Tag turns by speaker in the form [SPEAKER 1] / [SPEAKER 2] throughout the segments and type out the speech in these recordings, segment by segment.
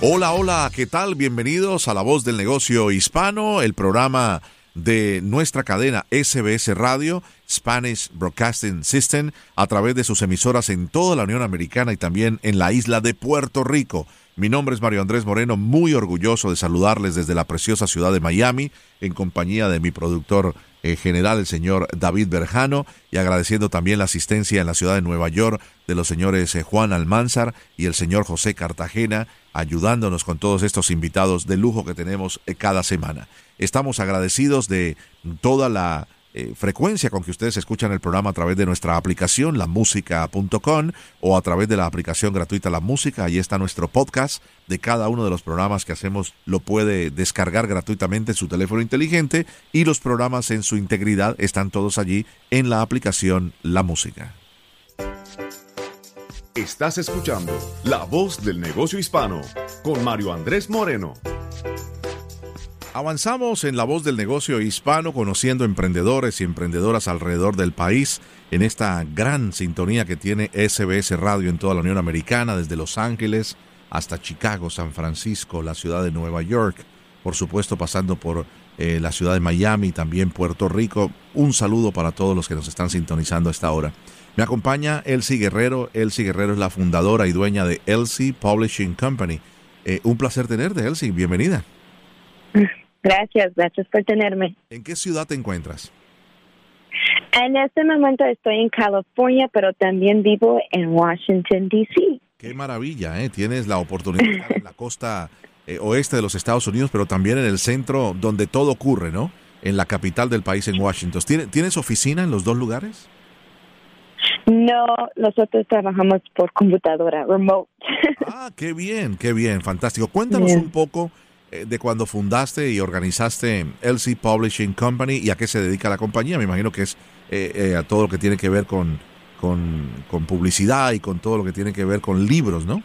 [SPEAKER 1] Hola, hola, ¿qué tal? Bienvenidos a La Voz del Negocio Hispano, el programa de nuestra cadena SBS Radio, Spanish Broadcasting System, a través de sus emisoras en toda la Unión Americana y también en la isla de Puerto Rico. Mi nombre es Mario Andrés Moreno, muy orgulloso de saludarles desde la preciosa ciudad de Miami, en compañía de mi productor eh, general, el señor David Berjano, y agradeciendo también la asistencia en la ciudad de Nueva York de los señores eh, Juan Almanzar y el señor José Cartagena, ayudándonos con todos estos invitados de lujo que tenemos eh, cada semana. Estamos agradecidos de toda la eh, frecuencia con que ustedes escuchan el programa a través de nuestra aplicación, lamusica.com, o a través de la aplicación gratuita La Música. Ahí está nuestro podcast de cada uno de los programas que hacemos. Lo puede descargar gratuitamente en su teléfono inteligente y los programas en su integridad están todos allí en la aplicación La Música.
[SPEAKER 2] Estás escuchando La Voz del Negocio Hispano con Mario Andrés Moreno.
[SPEAKER 1] Avanzamos en la voz del negocio hispano, conociendo emprendedores y emprendedoras alrededor del país en esta gran sintonía que tiene SBS Radio en toda la Unión Americana, desde Los Ángeles hasta Chicago, San Francisco, la ciudad de Nueva York, por supuesto pasando por eh, la ciudad de Miami, también Puerto Rico. Un saludo para todos los que nos están sintonizando a esta hora. Me acompaña Elsie Guerrero. Elsie Guerrero es la fundadora y dueña de Elsie Publishing Company. Eh, un placer tenerte, Elsie. Bienvenida.
[SPEAKER 3] Gracias, gracias por tenerme.
[SPEAKER 1] ¿En qué ciudad te encuentras?
[SPEAKER 3] En este momento estoy en California, pero también vivo en Washington, D.C.
[SPEAKER 1] Qué maravilla, ¿eh? Tienes la oportunidad de estar en la costa eh, oeste de los Estados Unidos, pero también en el centro donde todo ocurre, ¿no? En la capital del país, en Washington. ¿Tienes oficina en los dos lugares?
[SPEAKER 3] No, nosotros trabajamos por computadora, remote.
[SPEAKER 1] Ah, qué bien, qué bien, fantástico. Cuéntanos un poco eh, de cuando fundaste y organizaste LC Publishing Company y a qué se dedica la compañía. Me imagino que es eh, eh, a todo lo que tiene que ver con, con, con, publicidad y con todo lo que tiene que ver con libros, ¿no?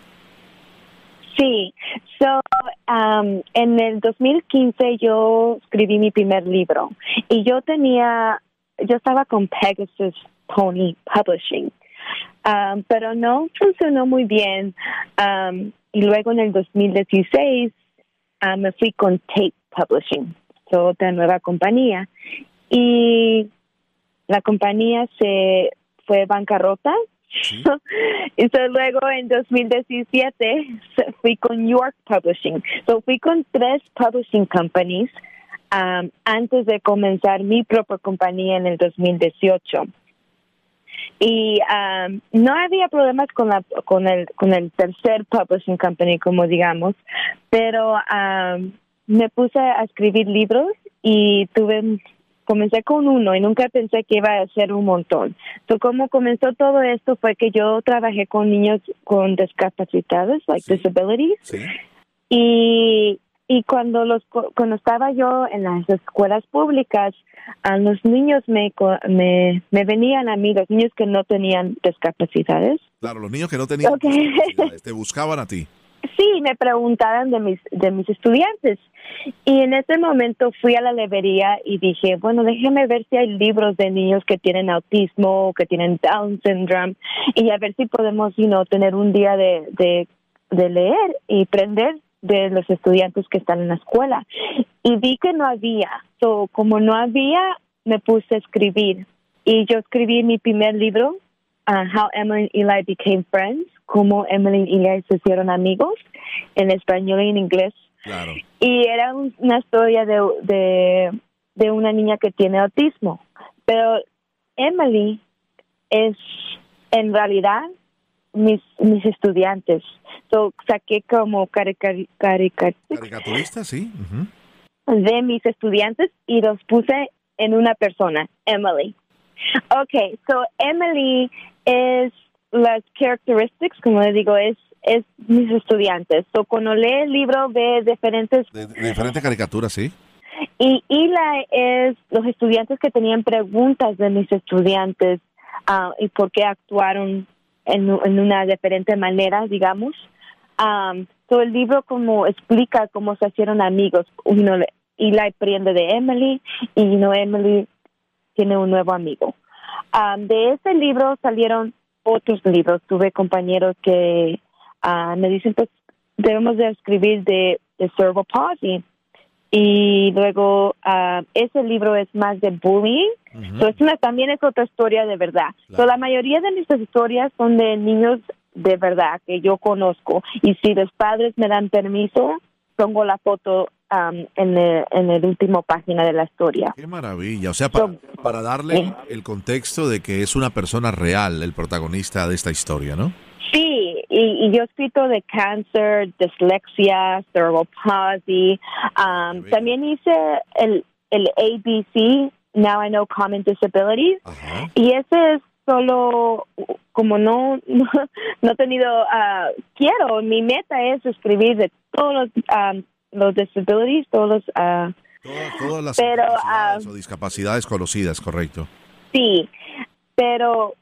[SPEAKER 3] Sí. So, um, en el 2015 yo escribí mi primer libro y yo tenía, yo estaba con Pegasus Pony Publishing. Um, pero no funcionó muy bien. Um, y luego en el 2016 Ah, me fui con Tape Publishing, otra nueva compañía. Y la compañía se fue bancarrota. y luego en 2017 fui con York Publishing. So fui con tres publishing companies um, antes de comenzar mi propia compañía en el 2018 y um, no había problemas con la con el con el tercer publishing company como digamos pero um, me puse a escribir libros y tuve comencé con uno y nunca pensé que iba a ser un montón. Entonces, como comenzó todo esto fue que yo trabajé con niños con discapacidades, like disabilities. Y y cuando los cuando estaba yo en las escuelas públicas a los niños me, me, me venían a mí los niños que no tenían discapacidades.
[SPEAKER 1] Claro los niños que no tenían discapacidades te buscaban a ti.
[SPEAKER 3] Sí me preguntaban de mis de mis estudiantes. Y en ese momento fui a la librería y dije bueno déjeme ver si hay libros de niños que tienen autismo o que tienen Down syndrome y a ver si podemos you know, tener un día de, de de leer y aprender de los estudiantes que están en la escuela y vi que no había. So, como no había, me puse a escribir y yo escribí mi primer libro, uh, How Emily and Eli Became Friends, cómo Emily y Eli se hicieron amigos, en español y en inglés. Y era una historia de, de, de una niña que tiene autismo. Pero Emily es en realidad mis, mis estudiantes. So, saqué como
[SPEAKER 1] caricaturista, sí.
[SPEAKER 3] De mis estudiantes y los puse en una persona, Emily. Okay, so Emily es las characteristics, como le digo, es es mis estudiantes. So, cuando lee el libro ve diferentes...
[SPEAKER 1] De, de diferentes caricaturas, sí.
[SPEAKER 3] Y Eli es los estudiantes que tenían preguntas de mis estudiantes ah, y por qué actuaron en, en una diferente manera, digamos. Um, so el libro como explica cómo se hicieron amigos. Uno, Eli aprende de Emily y no Emily tiene un nuevo amigo. Um, de ese libro salieron otros libros. Tuve compañeros que ah, me dicen, pues debemos de escribir de, de cerebral palsy y luego ah, ese libro es más de bullying. Entonces también es otra historia de verdad. la mayoría de mis historias son de niños de verdad que yo conozco y si los padres me dan permiso, pongo la foto en, el, en el último página de la historia.
[SPEAKER 1] Qué maravilla. O sea, para, para darle el contexto de que es una persona real el protagonista de esta historia, ¿no?
[SPEAKER 3] Sí, y, yo he escrito de cáncer, dislexia, cerebral palsy. Um, también hice el, el ABC, Now I Know Common Disabilities. Y ese es solo, como no, no, he tenido, uh, quiero, mi meta es escribir de todos los, um, los disabilities, todos uh,
[SPEAKER 1] todas, las pero, uh, o discapacidades conocidas, correcto.
[SPEAKER 3] Sí, pero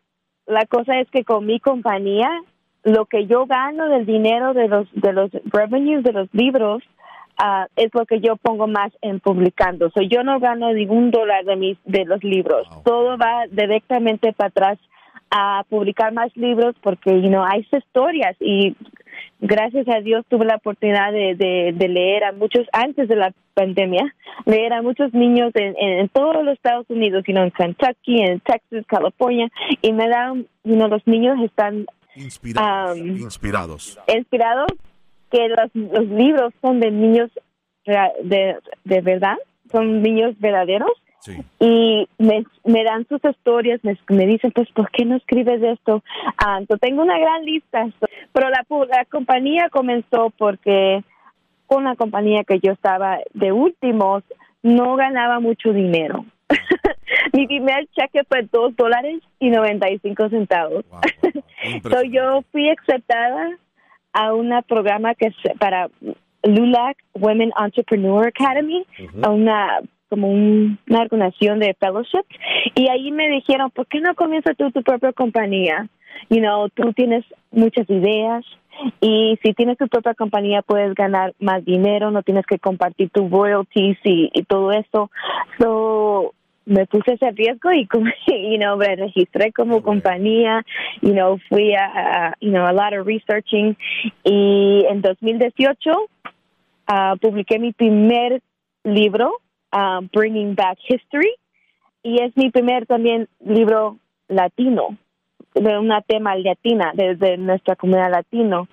[SPEAKER 3] la cosa es que con mi compañía lo que yo gano del dinero de los de los revenues de los libros uh, es lo que yo pongo más en publicando. So, yo no gano ningún dólar de mis de los libros. Todo va directamente para atrás a publicar más libros porque you know, hay historias y gracias a Dios tuve la oportunidad de, de, leer a muchos antes de la pandemia, leer a muchos niños en, en, todos los Estados Unidos, you know, en Kentucky, en Texas, California, y me dan, you know, los niños están
[SPEAKER 1] Inspirados. inspirados.
[SPEAKER 3] Inspirados que los, los, libros son de niños de, de verdad, son niños verdaderos. Y me, me, dan sus historias, me, me, dicen, pues, ¿por qué no escribes esto? Ah, tengo una gran lista, pero la, la compañía comenzó porque con la compañía que yo estaba de últimos, no ganaba mucho dinero. Mi primer cheque fue dos dólares y 95 centavos. Wow, yo fui aceptada a un programa que es para LULAC, Women Entrepreneur Academy, a una como una organización de fellowship y ahí me dijeron, ¿por qué no comienzas tú tu propia compañía? You know, tú tienes muchas ideas y si tienes tu propia compañía puedes ganar más dinero, no tienes que compartir tus royalties y, y todo eso. So, me puse ese riesgo y como you know me registré como compañía you know fui a, you know a lot of researching. Y en 2018 uh, publiqué mi primer libro uh, Bringing Back History. Y es mi primer también libro latino de una tema latina desde nuestra comunidad latino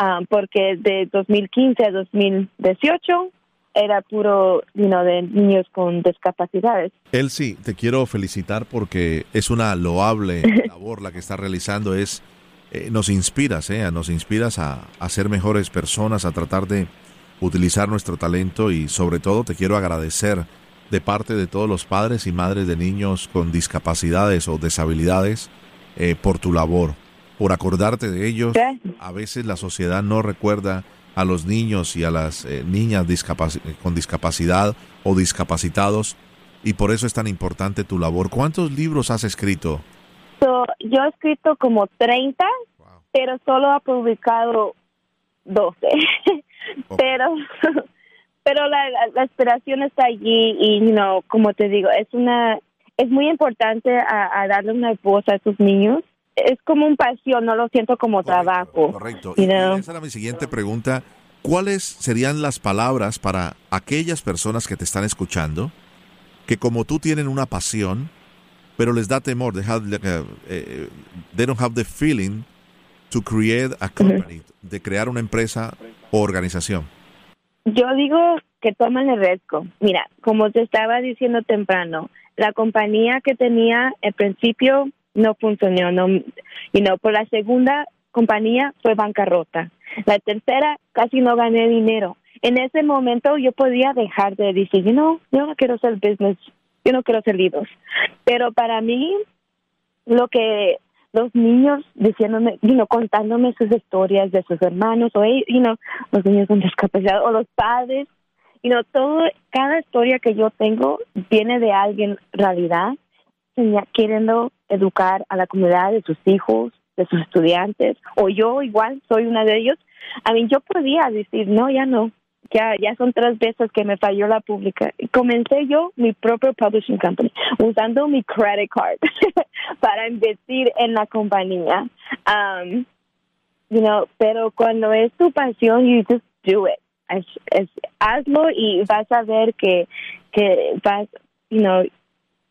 [SPEAKER 3] uh, porque de 2015 a 2018 era puro you de niños con discapacidades.
[SPEAKER 1] Elsie, te quiero felicitar porque es una loable labor la que estás realizando. Es, eh, nos inspiras, eh, nos inspiras a, a, ser mejores personas, a tratar de utilizar nuestro talento y sobre todo te quiero agradecer de parte de todos los padres y madres de niños con discapacidades o deshabilidades eh, por tu labor, por acordarte de ellos. A veces la sociedad no recuerda a los niños y a las eh, niñas con discapacidad o discapacitados y por eso es tan importante tu labor. ¿Cuántos libros has escrito?
[SPEAKER 3] yo he escrito como 30, pero solo ha publicado 12. pero pero la, la, inspiración está allí y no como te digo, es una es muy importante a, darle una voz a esos niños es como un pasión, no lo siento como trabajo.
[SPEAKER 1] Correcto. Y esa era mi siguiente pregunta. ¿Cuáles serían las palabras para aquellas personas que te están escuchando que como tú tienen una pasión, pero les da temor, they, have, uh, they don't have the feeling to create a company, de crear una empresa o organización?
[SPEAKER 3] Yo digo que toman el riesgo. Mira, como te estaba diciendo temprano, la compañía que tenía al principio no funcionó, no, y no, por la segunda compañía fue bancarrota. La tercera casi no gané dinero. En ese momento yo podía dejar de decir, no, yo no quiero ser business, yo no quiero ser libros. Pero para mí, lo que los niños diciéndome, you know, contándome sus historias de sus hermanos o, you know, los niños con discapacidad o los padres, you know, todo, cada historia que yo tengo viene de alguien realidad, queriendo educar a la comunidad de sus hijos, de sus estudiantes, o yo igual soy una de ellos. A mí yo podía decir, no, ya no, ya, ya son tres veces que me falló la pública. Comencé yo mi propio publishing company usando mi credit card para invertir en la compañía. Um, you know, pero cuando es tu pasión, you just do it. Es, hazlo y vas a ver que, que vas, you know,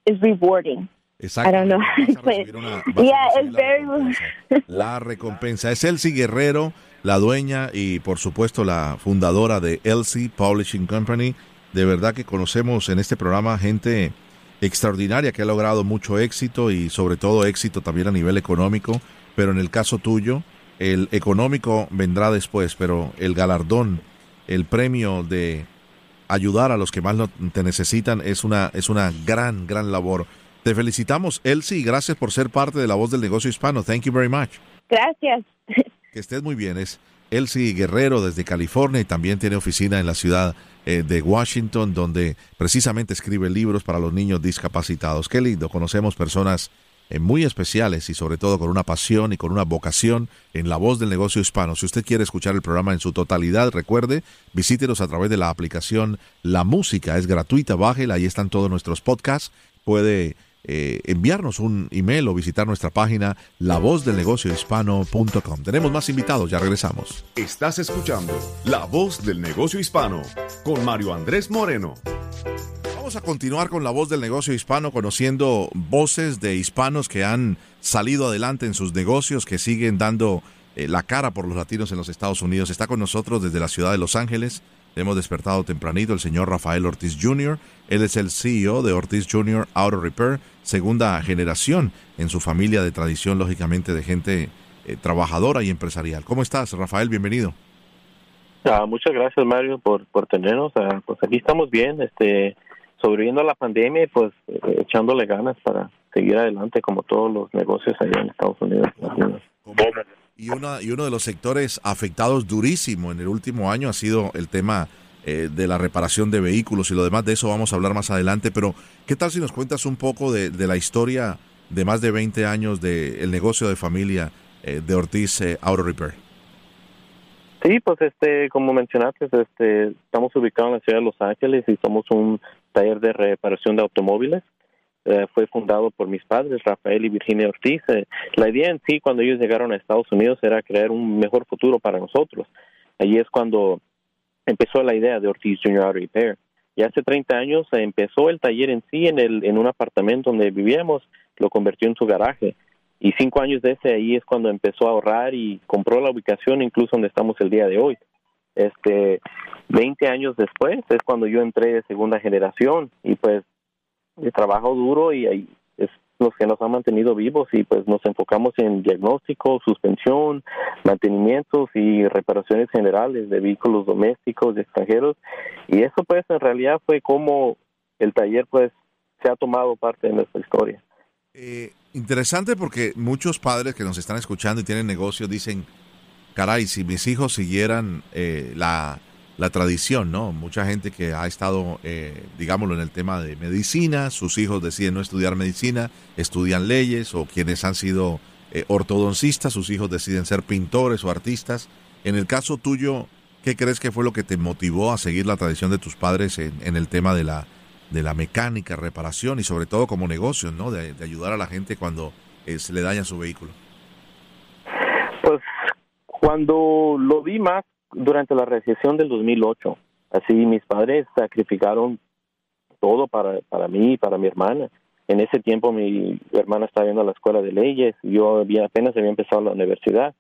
[SPEAKER 3] is rewarding.
[SPEAKER 1] Exacto. I don't know. yeah, it's very. La recompensa. Es Elsie Guerrero la dueña y por supuesto la fundadora de Elsie Publishing Company. De verdad que conocemos en este programa gente extraordinaria que ha logrado mucho éxito y sobre todo éxito también a nivel económico, pero en el caso tuyo, el económico vendrá después, pero el galardón, el premio de ayudar a los que más te necesitan es una, es una gran, gran labor. Te felicitamos, Elsie, y gracias por ser parte de la voz del negocio hispano. Thank you very much.
[SPEAKER 3] Gracias.
[SPEAKER 1] Que estés muy bien. Es Elsie Guerrero desde California y también tiene oficina en la ciudad eh, de Washington, donde precisamente escribe libros para los niños discapacitados. Qué lindo. Conocemos personas muy especiales y sobre todo con una pasión y con una vocación en la voz del negocio hispano. Si usted quiere escuchar el programa en su totalidad, recuerde, visítenos a través de la aplicación La Música. Es gratuita, bájela, ahí están todos nuestros podcasts. Puede eh, enviarnos un email o visitar nuestra página lavozdelnegociohispano.com. Tenemos más invitados, ya regresamos.
[SPEAKER 2] Estás escuchando La Voz del Negocio Hispano con Mario Andrés Moreno.
[SPEAKER 1] Vamos a continuar con La Voz del Negocio Hispano, conociendo voces de hispanos que han salido adelante en sus negocios, que siguen dando eh, la cara por los latinos en los Estados Unidos. Está con nosotros desde la ciudad de Los Ángeles Hemos despertado tempranito el señor Rafael Ortiz Jr. Él es el CEO de Ortiz Jr. Auto Repair, segunda generación en su familia de tradición, lógicamente, de gente eh, trabajadora y empresarial. ¿Cómo estás, Rafael? Bienvenido.
[SPEAKER 4] Ah, muchas gracias, Mario, por, tenernos. Ah, pues aquí estamos bien, este, sobreviviendo a la pandemia y pues eh, echándole ganas para seguir adelante como todos los negocios allá en Estados Unidos
[SPEAKER 1] y, una, y uno de los sectores afectados durísimo en el último año ha sido el tema eh, de la reparación de vehículos y lo demás. De eso vamos a hablar más adelante. Pero, ¿qué tal si nos cuentas un poco de, la historia de más de 20 años del negocio de familia eh, de Ortiz Auto Repair?
[SPEAKER 4] Sí, pues este, como mencionaste, este, estamos ubicados en la ciudad de Los Ángeles y somos un taller de reparación de automóviles. Eh, fue fundado por mis padres, Rafael y Virginia Ortiz. Eh, la idea en sí, cuando ellos llegaron a Estados Unidos, era crear un mejor futuro para nosotros. Allí es cuando empezó la idea de Ortiz Junior Repair. Y hace 30 años empezó el taller en sí en, el, en un apartamento donde vivíamos, lo convirtió en su garaje. Y cinco años de ese ahí es cuando empezó a ahorrar y compró la ubicación incluso donde estamos el día de hoy. Este, 20 años después es cuando yo entré de segunda generación y pues de trabajo duro y ahí es los que nos han mantenido vivos y pues nos enfocamos en diagnóstico, suspensión, mantenimientos y reparaciones generales de vehículos domésticos y extranjeros y eso pues en realidad fue como el taller pues se ha tomado parte de nuestra historia.
[SPEAKER 1] Eh, interesante porque muchos padres que nos están escuchando y tienen negocios dicen, caray, si mis hijos siguieran eh, la la tradición, ¿no? Mucha gente que ha estado, eh, digámoslo, en el tema de medicina, sus hijos deciden no estudiar medicina, estudian leyes, o quienes han sido eh, ortodoncistas, sus hijos deciden ser pintores o artistas. En el caso tuyo, ¿qué crees que fue lo que te motivó a seguir la tradición de tus padres en, el tema de la, de la mecánica, reparación y sobre todo como negocio, ¿no? De, ayudar a la gente cuando eh, se le daña su vehículo.
[SPEAKER 4] Pues cuando lo vi más durante la recesión del 2008. Así mis padres sacrificaron todo para, para mí y para mi hermana. En ese tiempo mi hermana estaba yendo a la escuela de leyes, yo había, apenas había empezado la universidad.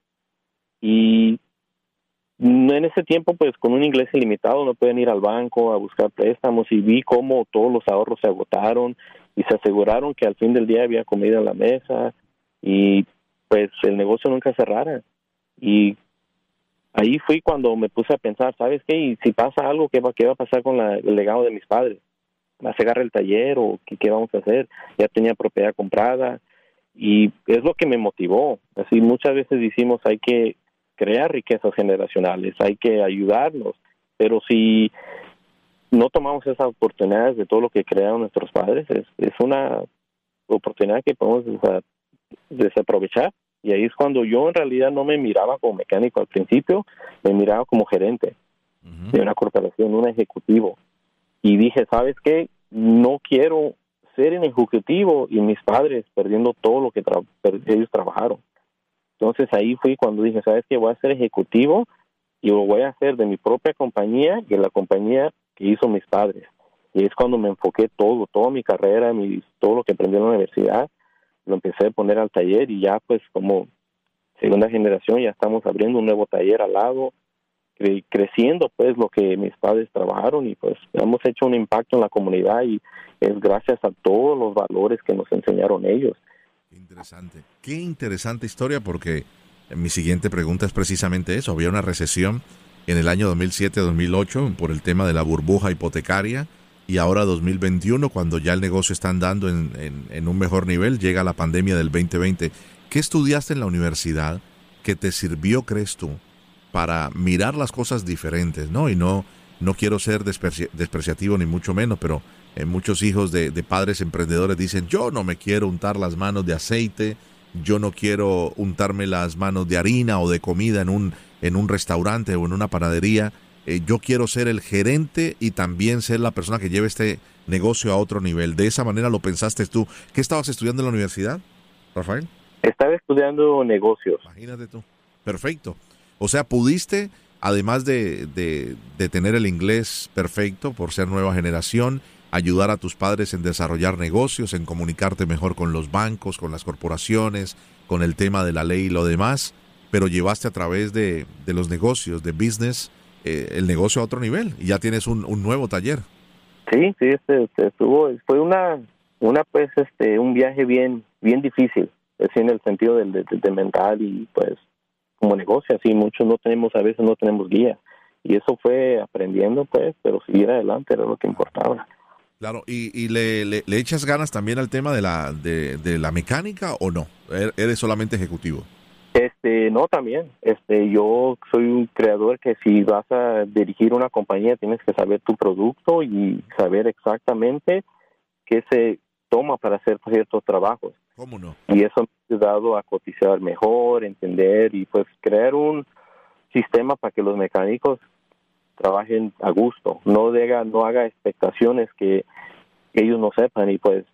[SPEAKER 4] Y en ese tiempo, pues con un inglés ilimitado, no pueden ir al banco a buscar préstamos y vi cómo todos los ahorros se agotaron y se aseguraron que al fin del día había comida en la mesa y pues el negocio nunca cerrara. Y ahí fui cuando me puse a pensar, ¿sabes qué? Y si pasa algo, ¿qué va, qué va a pasar con el legado de mis padres? ¿Va a cerrar el taller o qué, qué, vamos a hacer? Ya tenía propiedad comprada y es lo que me motivó. Así muchas veces decimos hay que crear riquezas generacionales, hay que ayudarnos, pero si no tomamos esas oportunidades de todo lo que crearon nuestros padres, es, es una oportunidad que podemos desaprovechar. Y ahí es cuando yo en realidad no me miraba como mecánico al principio, me miraba como gerente de una corporación, un ejecutivo. Y dije, ¿sabes qué? No quiero ser un ejecutivo y mis padres perdiendo todo lo que ellos trabajaron. Entonces ahí fui cuando dije, ¿sabes qué? Voy a ser ejecutivo y lo voy a hacer de mi propia compañía y de la compañía que hizo mis padres. Y es cuando me enfoqué todo, toda mi carrera, mi, todo lo que aprendí en la universidad, lo empecé a poner al taller y ya pues como segunda generación ya estamos abriendo un nuevo taller al lado, creciendo pues lo que mis padres trabajaron y pues hemos hecho un impacto en la comunidad y es gracias a todos los valores que nos enseñaron ellos.
[SPEAKER 1] Interesante, qué interesante historia porque mi siguiente pregunta es precisamente eso, había una recesión en el año 2007-2008 por el tema de la burbuja hipotecaria y ahora 2021 cuando ya el negocio está andando en, en un mejor nivel, llega la pandemia del 2020. ¿Qué estudiaste en la universidad que te sirvió, crees tú, para mirar las cosas diferentes, ¿no? Y no, no quiero ser despreciativo ni mucho menos, pero eh, muchos hijos de, padres emprendedores dicen, yo no me quiero untar las manos de aceite, yo no quiero untarme las manos de harina o de comida en un, en un restaurante o en una panadería. Eh, yo quiero ser el gerente y también ser la persona que lleve este negocio a otro nivel. De esa manera lo pensaste tú. ¿Qué estabas estudiando en la universidad, Rafael?
[SPEAKER 4] Estaba estudiando negocios.
[SPEAKER 1] Imagínate tú. Perfecto. O sea, pudiste, además de, de, tener el inglés perfecto por ser nueva generación, ayudar a tus padres en desarrollar negocios, en comunicarte mejor con los bancos, con las corporaciones, con el tema de la ley y lo demás, pero llevaste a través de, de los negocios, de business, eh, el negocio a otro nivel y ya tienes un, un nuevo taller.
[SPEAKER 4] Sí, sí, este, este, estuvo, fue una, una pues, este, un viaje bien, bien difícil, así en el sentido del de mental y pues como negocio, así muchos no tenemos, a veces no tenemos guía. Y eso fue aprendiendo, pues, pero seguir adelante era lo que importaba.
[SPEAKER 1] Claro, ¿y, y le, le, echas ganas también al tema de la, de, de la mecánica o no? ¿Er, ¿Eres solamente ejecutivo?
[SPEAKER 4] Este, no, también. Este, yo soy un creador que si vas a dirigir una compañía tienes que saber tu producto y saber exactamente qué se toma para hacer ciertos trabajos.
[SPEAKER 1] ¿Cómo no?
[SPEAKER 4] Y eso me ha ayudado a cotizar mejor, entender y pues crear un sistema para que los mecánicos trabajen a gusto, no diga, no haga expectaciones que ellos no sepan. Y pues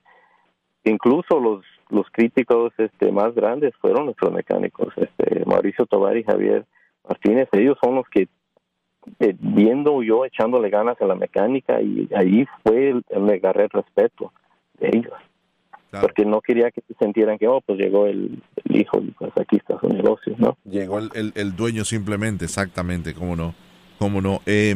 [SPEAKER 4] incluso los los críticos este más grandes fueron nuestros mecánicos, este Mauricio Tobar y Javier Martínez, ellos son los que eh, viendo yo echándole ganas a la mecánica y ahí fue el, el agarré el respeto de ellos porque no quería que se sintieran que, oh, pues llegó el, hijo y pues aquí está su negocio, ¿no?
[SPEAKER 1] Llegó el, el, dueño simplemente, exactamente, cómo no, cómo no. Eh,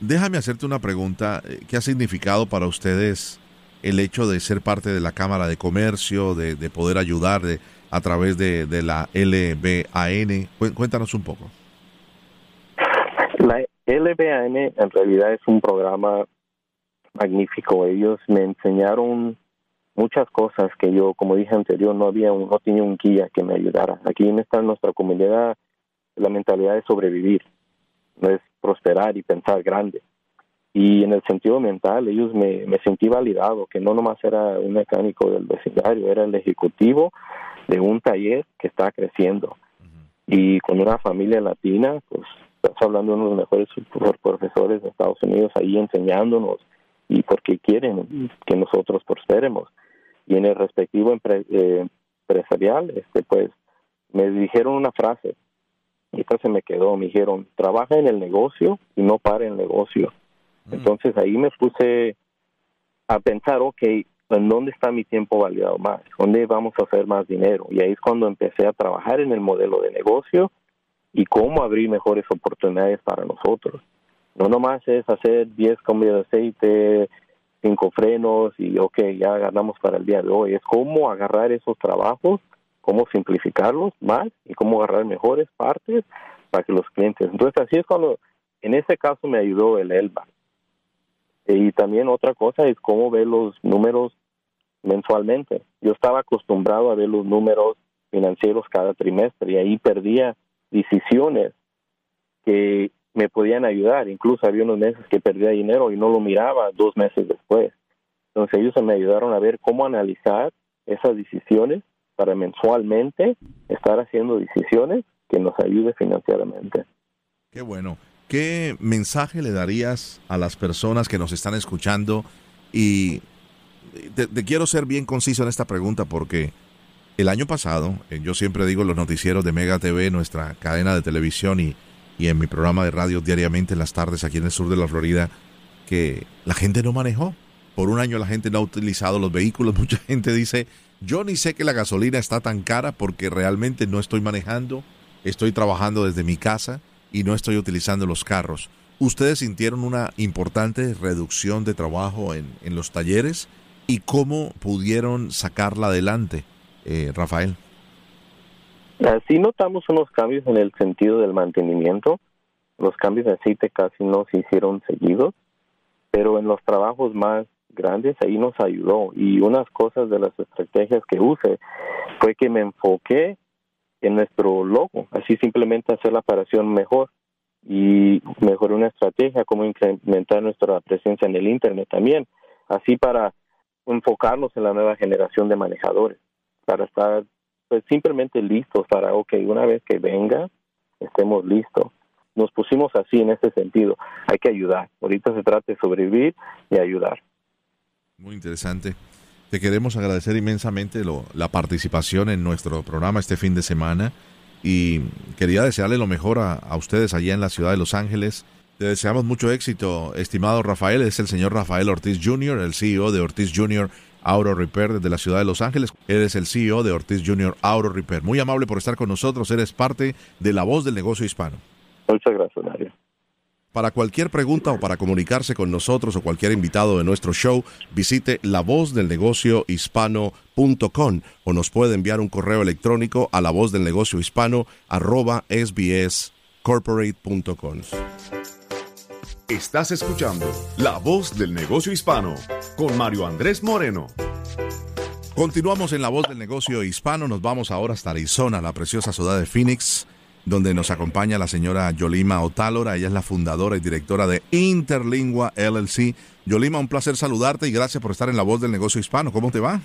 [SPEAKER 1] déjame hacerte una pregunta, eh, ¿qué ha significado para ustedes el hecho de ser parte de la Cámara de Comercio, de, de poder ayudar de, a través de, de la LBAN? Cuéntanos un poco.
[SPEAKER 4] La LBAN en realidad es un programa magnífico. Ellos me enseñaron muchas cosas que yo, como dije anterior, no había, no tenía un guía que me ayudara. Aquí en esta nuestra comunidad la mentalidad es sobrevivir, no es prosperar y pensar grande. Y en el sentido mental, ellos me, me sentí validado, que no nomás era un mecánico del vecindario, era el ejecutivo de un taller que está creciendo. Y con una familia latina, pues estás hablando de uno de los mejores profesores de Estados Unidos ahí enseñándonos y porque quieren que nosotros prosperemos y en el respectivo eh, empresarial, este, pues me dijeron una frase y esta se me quedó, me dijeron, trabaja en el negocio y no para el negocio. Mm. Entonces ahí me puse a pensar, ok, ¿en dónde está mi tiempo validado más? ¿Dónde vamos a hacer más dinero? Y ahí es cuando empecé a trabajar en el modelo de negocio y cómo abrir mejores oportunidades para nosotros. No nomás es hacer 10 cambios de aceite, cinco frenos y ok, ya ganamos para el día de hoy. Es cómo agarrar esos trabajos, cómo simplificarlos más y cómo agarrar mejores partes para que los clientes. Entonces así es cuando, en ese caso me ayudó el ELBA. Y también otra cosa es cómo ver los números mensualmente. Yo estaba acostumbrado a ver los números financieros cada trimestre y ahí perdía decisiones que me podían ayudar. Incluso había unos meses que perdía dinero y no lo miraba dos meses después. Entonces ellos me ayudaron a ver cómo analizar esas decisiones para mensualmente estar haciendo decisiones que nos ayude financieramente.
[SPEAKER 1] Qué bueno. ¿Qué mensaje le darías a las personas que nos están escuchando? Y te, quiero ser bien conciso en esta pregunta porque el año pasado, eh, yo siempre digo los noticieros de Mega TV, nuestra cadena de televisión y, y en mi programa de radio diariamente en las tardes aquí en el sur de la Florida, que la gente no manejó. Por un año la gente no ha utilizado los vehículos. Mucha gente dice, yo ni sé que la gasolina está tan cara porque realmente no estoy manejando, estoy trabajando desde mi casa y no estoy utilizando los carros. ¿Ustedes sintieron una importante reducción de trabajo en, en los talleres? ¿Y cómo pudieron sacarla adelante, eh, Rafael?
[SPEAKER 4] Sí notamos unos cambios en el sentido del mantenimiento. Los cambios de aceite casi no se hicieron seguidos, pero en los trabajos más grandes ahí nos ayudó. Y unas cosas de las estrategias que use fue que me enfoqué en nuestro logo, así simplemente hacer la operación mejor y mejoré una estrategia, como incrementar nuestra presencia en el Internet también, así para enfocarnos en la nueva generación de manejadores, para estar pues simplemente listos para, ok, una vez que venga, estemos listos. Nos pusimos así en ese sentido, hay que ayudar, ahorita se trata de sobrevivir y ayudar.
[SPEAKER 1] Muy interesante. Te queremos agradecer inmensamente lo, la participación en nuestro programa este fin de semana y quería desearle lo mejor a, a, ustedes allá en la ciudad de Los Ángeles. Te deseamos mucho éxito, estimado Rafael. Es el señor Rafael Ortiz Jr., el CEO de Ortiz Jr. Auto Repair desde la ciudad de Los Ángeles. Eres el CEO de Ortiz Jr. Auto Repair. Muy amable por estar con nosotros. Eres parte de la voz del negocio hispano.
[SPEAKER 4] Muchas gracias, Mario.
[SPEAKER 1] Para cualquier pregunta o para comunicarse con nosotros o cualquier invitado de nuestro show, visite lavozdelnegociohispano.com o nos puede enviar un correo electrónico a lavozdelnegociohispano arroba sbscorporate.com.
[SPEAKER 2] Estás escuchando La Voz del Negocio Hispano con Mario Andrés Moreno.
[SPEAKER 1] Continuamos en La Voz del Negocio Hispano, nos vamos ahora hasta Arizona, la preciosa ciudad de Phoenix donde nos acompaña la señora Yolima Otálora. Ella es la fundadora y directora de Interlingua LLC. Yolima, un placer saludarte y gracias por estar en La Voz del Negocio Hispano. ¿Cómo te va?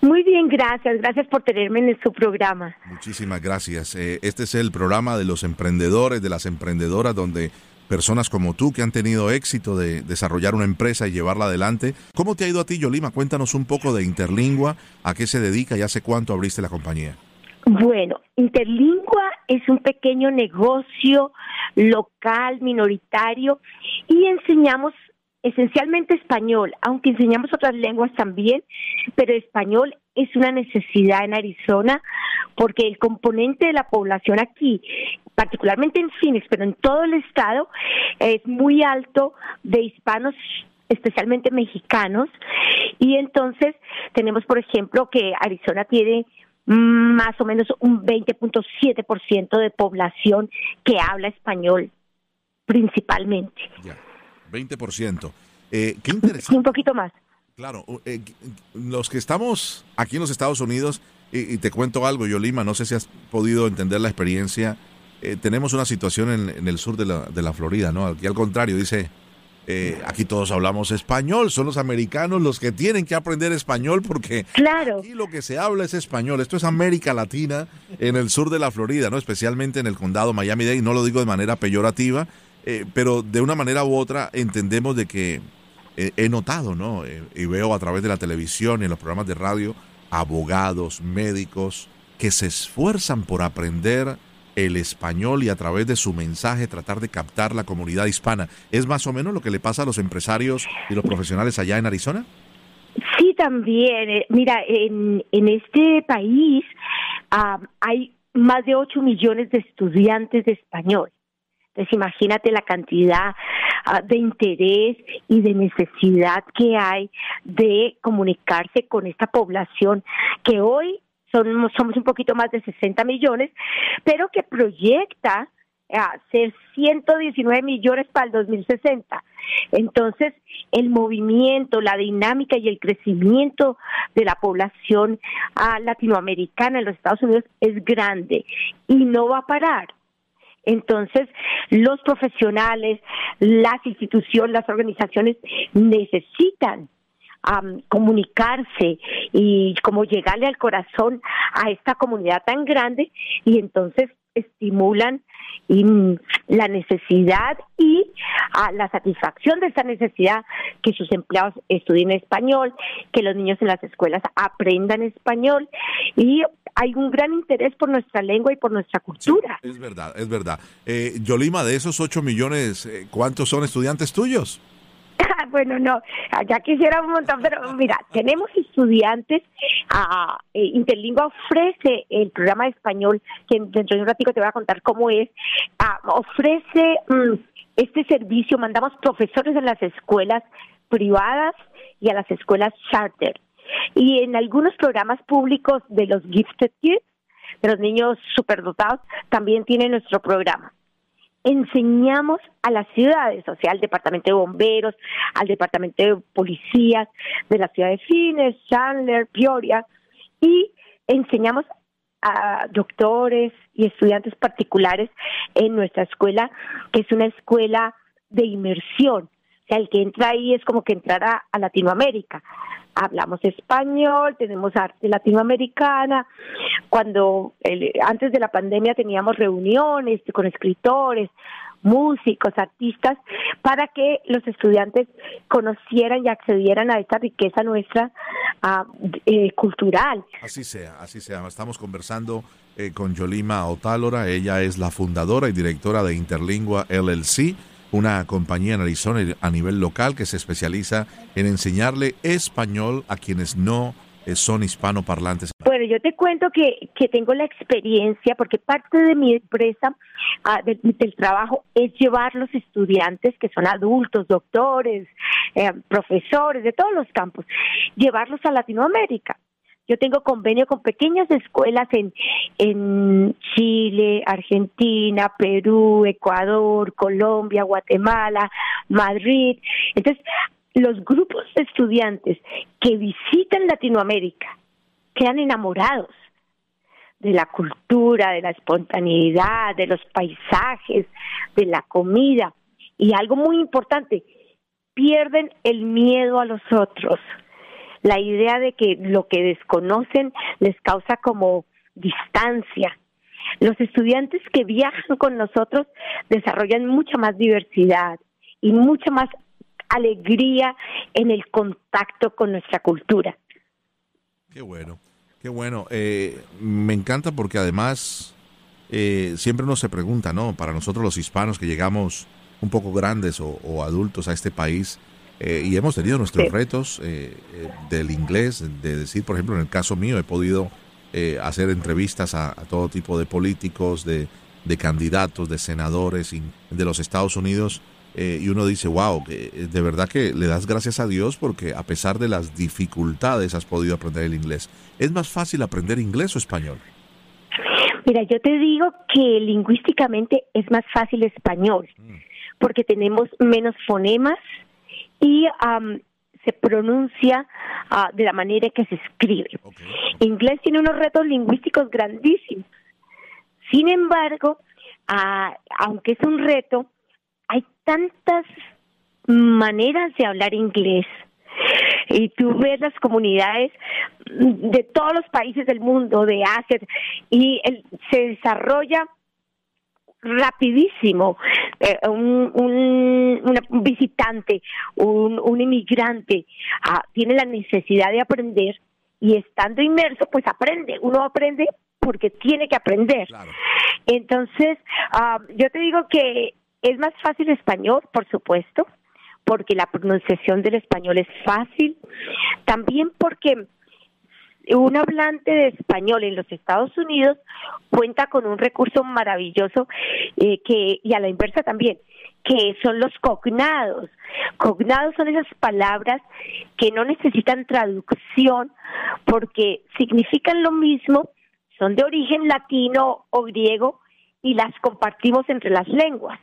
[SPEAKER 5] Muy bien, gracias. Gracias por tenerme en su programa.
[SPEAKER 1] Muchísimas gracias. Eh, este es el programa de los emprendedores, de las emprendedoras, donde personas como tú que han tenido éxito de desarrollar una empresa y llevarla adelante. ¿Cómo te ha ido a ti, Yolima? Cuéntanos un poco de Interlingua, a qué se dedica y hace cuánto abriste la compañía.
[SPEAKER 5] Bueno, Interlingua es un pequeño negocio local, minoritario, y enseñamos esencialmente español, aunque enseñamos otras lenguas también, pero español es una necesidad en Arizona porque el componente de la población aquí, particularmente en Phoenix, pero en todo el estado, es muy alto de hispanos especialmente mexicanos y entonces tenemos por ejemplo que Arizona tiene más o menos un 20.7% de población que habla español principalmente.
[SPEAKER 1] Ya, 20%. Eh, qué interesante.
[SPEAKER 5] un poquito más.
[SPEAKER 1] Claro, eh, los que estamos aquí en los Estados Unidos, y, te cuento algo, Yolima, no sé si has podido entender la experiencia, eh, tenemos una situación en, en, el sur de la, de la Florida, ¿no? Aquí al contrario, dice eh, aquí todos hablamos español, son los americanos los que tienen que aprender español porque
[SPEAKER 5] claro.
[SPEAKER 1] aquí lo que se habla es español. Esto es América Latina en el sur de la Florida, no especialmente en el condado Miami-Dade. No lo digo de manera peyorativa, eh, pero de una manera u otra entendemos de que eh, he notado, ¿no? y veo a través de la televisión y en los programas de radio abogados, médicos que se esfuerzan por aprender el español y a través de su mensaje tratar de captar la comunidad hispana. ¿Es más o menos lo que le pasa a los empresarios y los profesionales allá en Arizona?
[SPEAKER 5] Sí, también. Eh, mira, en, en este país hay más de 8 millones de estudiantes de español. Entonces, imagínate la cantidad de interés y de necesidad que hay de comunicarse con esta población que hoy somos un poquito más de 60 millones, pero que proyecta a ser 119 millones para el 2060. Entonces, el movimiento, la dinámica y el crecimiento de la población ah, latinoamericana en los Estados Unidos es grande y no va a parar. Entonces, los profesionales, las instituciones, las organizaciones necesitan comunicarse y como llegarle al corazón a esta comunidad tan grande y entonces estimulan la necesidad y a la satisfacción de esa necesidad que sus empleados estudien español, que los niños en las escuelas aprendan español y hay un gran interés por nuestra lengua y por nuestra cultura.
[SPEAKER 1] es verdad, es verdad. Eh, Yolima, de esos 8 millones, eh, ¿cuántos son estudiantes tuyos?
[SPEAKER 5] bueno, no, ya quisiera un montón, pero mira, tenemos estudiantes, uh, Interlingua ofrece el programa de español, que dentro de un ratito te voy a contar cómo es, ah, ofrece mm, este servicio, mandamos profesores en las escuelas privadas y a las escuelas charter. Y en algunos programas públicos de los Gifted Kids, de los niños superdotados, también tiene nuestro programa enseñamos a las ciudades, o sea, al departamento de bomberos, al departamento de policías de la ciudad de Fines, Chandler, Peoria, y enseñamos a doctores y estudiantes particulares en nuestra escuela, que es una escuela de inmersión. Sea, el que entra ahí es como que entrara a Latinoamérica hablamos español, tenemos arte latinoamericana. Cuando antes de la pandemia teníamos reuniones con escritores, músicos, artistas, para que los estudiantes conocieran y accedieran a esta riqueza nuestra eh, cultural.
[SPEAKER 1] Así sea, así sea. Estamos conversando eh, con Yolima Otálora, ella es la fundadora y directora de Interlingua LLC una compañía en Arizona a nivel local que se especializa en enseñarle español a quienes no eh, son hispanoparlantes.
[SPEAKER 5] Bueno, yo te cuento que, que tengo la experiencia porque parte de mi empresa, ah, del, trabajo, es llevar los estudiantes que son adultos, doctores, eh, profesores de todos los campos, llevarlos a Latinoamérica. Yo tengo convenio con pequeñas escuelas en, en Chile, Argentina, Perú, Ecuador, Colombia, Guatemala, Madrid. Entonces, los grupos de estudiantes que visitan Latinoamérica quedan enamorados de la cultura, de la espontaneidad, de los paisajes, de la comida. Y algo muy importante, pierden el miedo a los otros la idea de que lo que desconocen les causa como distancia. Los estudiantes que viajan con nosotros desarrollan mucha más diversidad y mucha más alegría en el contacto con nuestra cultura.
[SPEAKER 1] Qué bueno, qué bueno. Eh, me encanta porque además eh, siempre uno se pregunta, ¿no? Para nosotros los hispanos que llegamos un poco grandes o adultos a este país, eh, y hemos tenido nuestros retos eh, eh, del inglés, de decir, por ejemplo, en el caso mío, he podido hacer entrevistas a, todo tipo de políticos, de, candidatos, de senadores de los Estados Unidos, y uno dice, wow, de verdad que le das gracias a Dios porque a pesar de las dificultades has podido aprender el inglés. ¿Es más fácil aprender inglés o español?
[SPEAKER 5] Mira, yo te digo que lingüísticamente es más fácil español, mm. porque tenemos menos fonemas, y se pronuncia ah, de la manera que se escribe. Inglés tiene unos retos lingüísticos grandísimos. Sin embargo, ah, aunque es un reto, hay tantas maneras de hablar inglés. Y tú ves las comunidades de todos los países del mundo, de Asia, y se desarrolla rapidísimo eh, un, un, visitante, un, un inmigrante ah, tiene la necesidad de aprender y estando inmerso, pues aprende. Uno aprende porque tiene que aprender. Entonces, ah, yo te digo que es más fácil español, por supuesto, porque la pronunciación del español es fácil. También porque un hablante de español en los Estados Unidos cuenta con un recurso maravilloso eh, que y a la inversa también que son los cognados. Cognados son esas palabras que no necesitan traducción porque significan lo mismo, son de origen latino o griego y las compartimos entre las lenguas.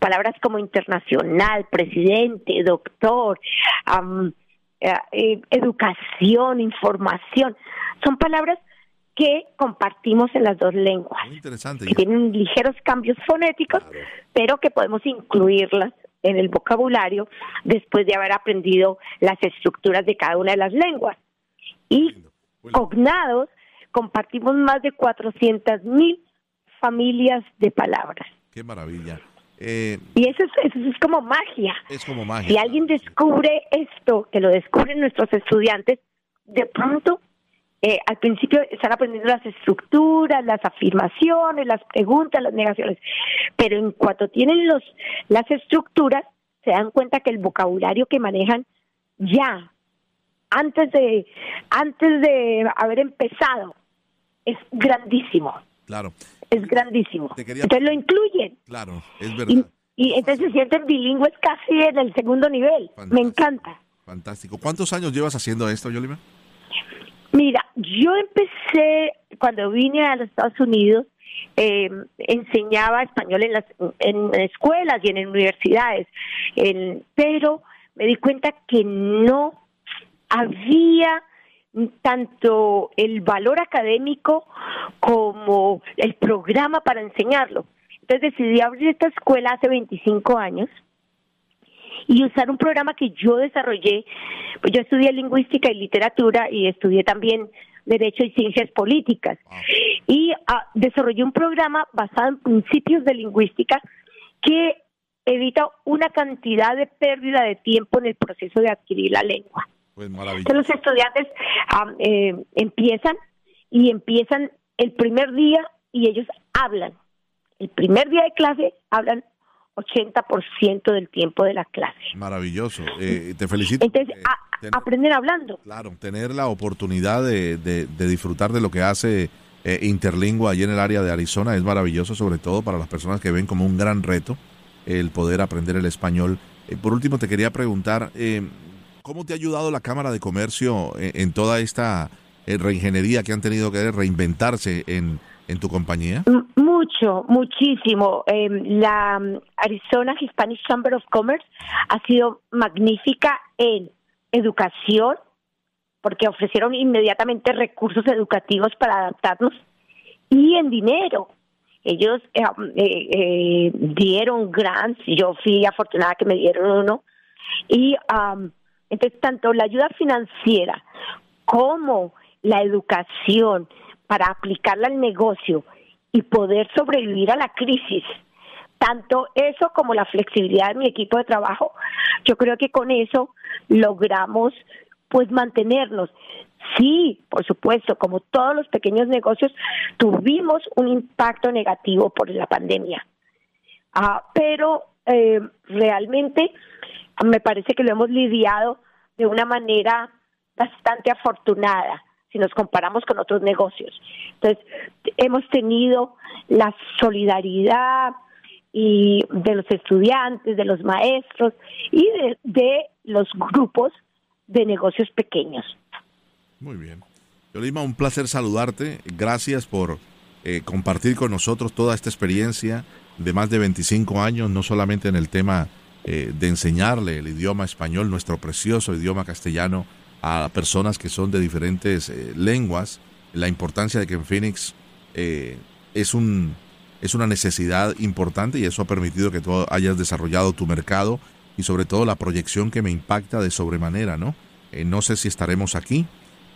[SPEAKER 5] Palabras como internacional, presidente, doctor, eh, eh, educación, información, son palabras que compartimos en las dos lenguas, que tienen ligeros cambios fonéticos, pero que podemos incluirlas en el vocabulario después de haber aprendido las estructuras de cada una de las lenguas. Y cognados compartimos más de 400 mil familias de palabras.
[SPEAKER 1] Qué maravilla.
[SPEAKER 5] Eh, y eso es, eso es como magia.
[SPEAKER 1] Es como magia.
[SPEAKER 5] Si alguien descubre esto, que lo descubren nuestros estudiantes, de pronto, eh, al principio están aprendiendo las estructuras, las afirmaciones, las preguntas, las negaciones, pero en cuanto tienen los las estructuras, se dan cuenta que el vocabulario que manejan ya antes de antes de haber empezado es grandísimo.
[SPEAKER 1] Claro
[SPEAKER 5] es grandísimo. Entonces lo incluyen.
[SPEAKER 1] Claro, es verdad.
[SPEAKER 5] Y, entonces se sienten bilingües casi en el segundo nivel. Me encanta.
[SPEAKER 1] Fantástico. ¿Cuántos años llevas haciendo esto, Yolima?
[SPEAKER 5] Mira, yo empecé cuando vine a los Estados Unidos, eh, enseñaba español en las en escuelas y en universidades, pero me di cuenta que no había tanto el valor académico como el programa para enseñarlo. Entonces decidí abrir esta escuela hace 25 años y usar un programa que yo desarrollé. Pues yo estudié lingüística y literatura y estudié también derecho y ciencias políticas. Y ah, desarrollé un programa basado en principios de lingüística que evita una cantidad de pérdida de tiempo en el proceso de adquirir la lengua.
[SPEAKER 1] Pues
[SPEAKER 5] que los estudiantes eh, empiezan y empiezan el primer día y ellos hablan. El primer día de clase hablan 80% del tiempo de la clase.
[SPEAKER 1] Maravilloso. Eh, te felicito.
[SPEAKER 5] Entonces, eh, aprender hablando.
[SPEAKER 1] Claro, tener la oportunidad de, disfrutar de lo que hace eh, Interlingua allí en el área de Arizona es maravilloso, sobre todo para las personas que ven como un gran reto el poder aprender el español. por último, te quería preguntar, ¿Cómo te ha ayudado la Cámara de Comercio en, toda esta eh, reingeniería que han tenido que reinventarse en, en tu compañía?
[SPEAKER 5] Mucho, muchísimo. Em, la mm, Arizona Hispanic Chamber of Commerce ha sido magnífica en educación, porque ofrecieron inmediatamente recursos educativos para adaptarnos, y en dinero. Ellos eh, eh, dieron grants, yo fui afortunada que me dieron uno, y entonces, tanto la ayuda financiera como la educación para aplicarla al negocio y poder sobrevivir a la crisis, tanto eso como la flexibilidad de mi equipo de trabajo, yo creo que con eso logramos pues mantenernos. Sí, por supuesto, como todos los pequeños negocios, tuvimos un impacto negativo por la pandemia. Ah, pero eh, realmente me parece que lo hemos lidiado de una manera bastante afortunada si nos comparamos con otros negocios. Entonces, hemos tenido la solidaridad y de los estudiantes, de los maestros y de, los grupos de negocios pequeños.
[SPEAKER 1] Muy bien. Yolima, un placer saludarte. Gracias por eh, compartir con nosotros toda esta experiencia de más de 25 años, no solamente en el tema eh, de enseñarle el idioma español, nuestro precioso idioma castellano, a personas que son de diferentes eh, lenguas, la importancia de que en Phoenix eh, es, un, es una necesidad importante y eso ha permitido que tú hayas desarrollado tu mercado y sobre todo la proyección que me impacta de sobremanera, ¿no? no sé si estaremos aquí,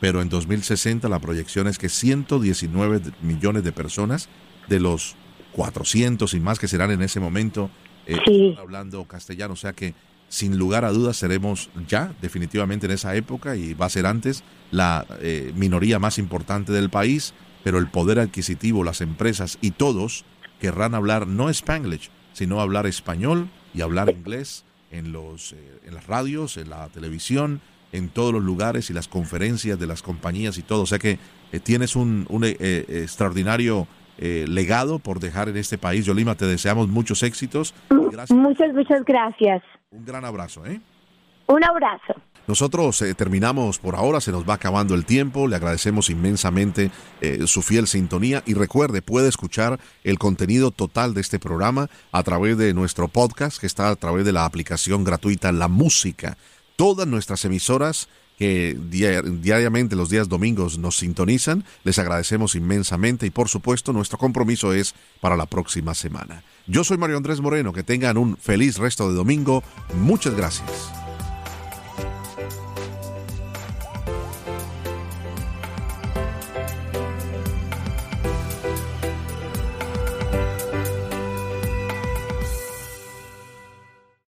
[SPEAKER 1] pero en 2060 la proyección es que 119 millones de personas de los 400 y más que serán en ese momento eh, hablando castellano, o sea que sin lugar a dudas seremos ya definitivamente en esa época y va a ser antes la eh, minoría más importante del país, pero el poder adquisitivo, las empresas y todos querrán hablar no spanglish, sino hablar español y hablar inglés en los eh, en las radios, en la televisión, en todos los lugares y las conferencias de las compañías y todo, o sea que tienes un, un extraordinario eh, legado por dejar en este país. Yolima, te deseamos muchos éxitos.
[SPEAKER 5] Muchas, muchas gracias.
[SPEAKER 1] Un gran abrazo, ¿eh?
[SPEAKER 5] Un abrazo.
[SPEAKER 1] nosotros eh, terminamos por ahora, se nos va acabando el tiempo, le agradecemos inmensamente eh, su fiel sintonía y recuerde, puede escuchar el contenido total de este programa a través de nuestro podcast que está a través de la aplicación gratuita La Música. Todas nuestras emisoras que diariamente los días domingos nos sintonizan, les agradecemos inmensamente y por supuesto nuestro compromiso es para la próxima semana. Yo soy Mario Andrés Moreno, que tengan un feliz resto de domingo, muchas gracias.